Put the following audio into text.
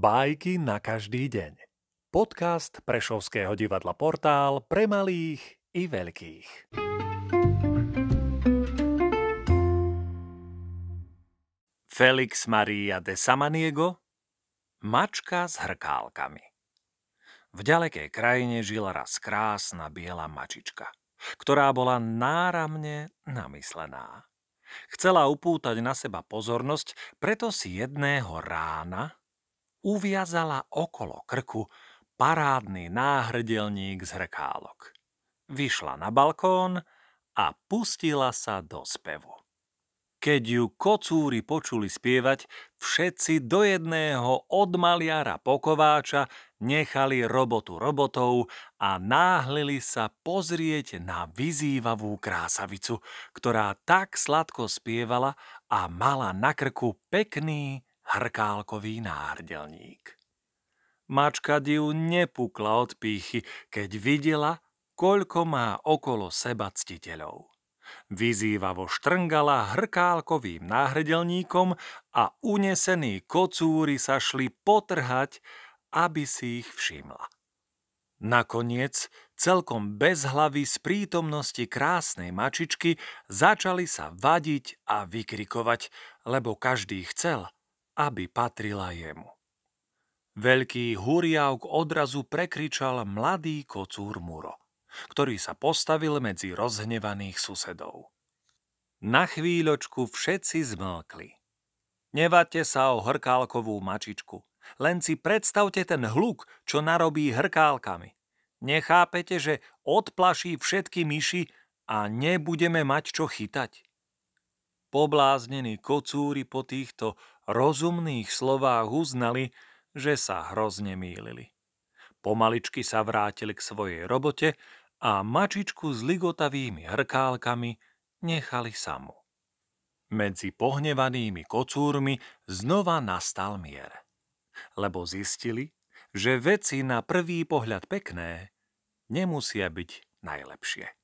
Bajky na každý deň. Podcast Prešovského divadla Portál pre malých i veľkých. Felix Maria de Samaniego Mačka s hrkálkami V ďalekej krajine žila raz krásna biela mačička, ktorá bola náramne namyslená. Chcela upútať na seba pozornosť, preto si jedného rána uviazala okolo krku parádny náhrdelník z hrkálok. Vyšla na balkón a pustila sa do spevu. Keď ju kocúri počuli spievať, všetci do jedného od maliara pokováča nechali robotu robotov a náhlili sa pozrieť na vyzývavú krásavicu, ktorá tak sladko spievala a mala na krku pekný hrkálkový náhrdelník. Mačka div nepukla od pýchy, keď videla, koľko má okolo seba ctiteľov. Vyzývavo štrngala hrkálkovým náhrdelníkom a unesení kocúri sa šli potrhať, aby si ich všimla. Nakoniec, celkom bez hlavy z prítomnosti krásnej mačičky, začali sa vadiť a vykrikovať, lebo každý chcel, aby patrila jemu. Veľký huriavk odrazu prekričal mladý kocúr Muro, ktorý sa postavil medzi rozhnevaných susedov. Na chvíľočku všetci zmlkli. Nevate sa o hrkálkovú mačičku, len si predstavte ten hluk, čo narobí hrkálkami. Nechápete, že odplaší všetky myši a nebudeme mať čo chytať? Pobláznení kocúri po týchto rozumných slovách uznali, že sa hrozne mýlili. Pomaličky sa vrátili k svojej robote a mačičku s ligotavými hrkálkami nechali samu. Medzi pohnevanými kocúrmi znova nastal mier, lebo zistili, že veci na prvý pohľad pekné nemusia byť najlepšie.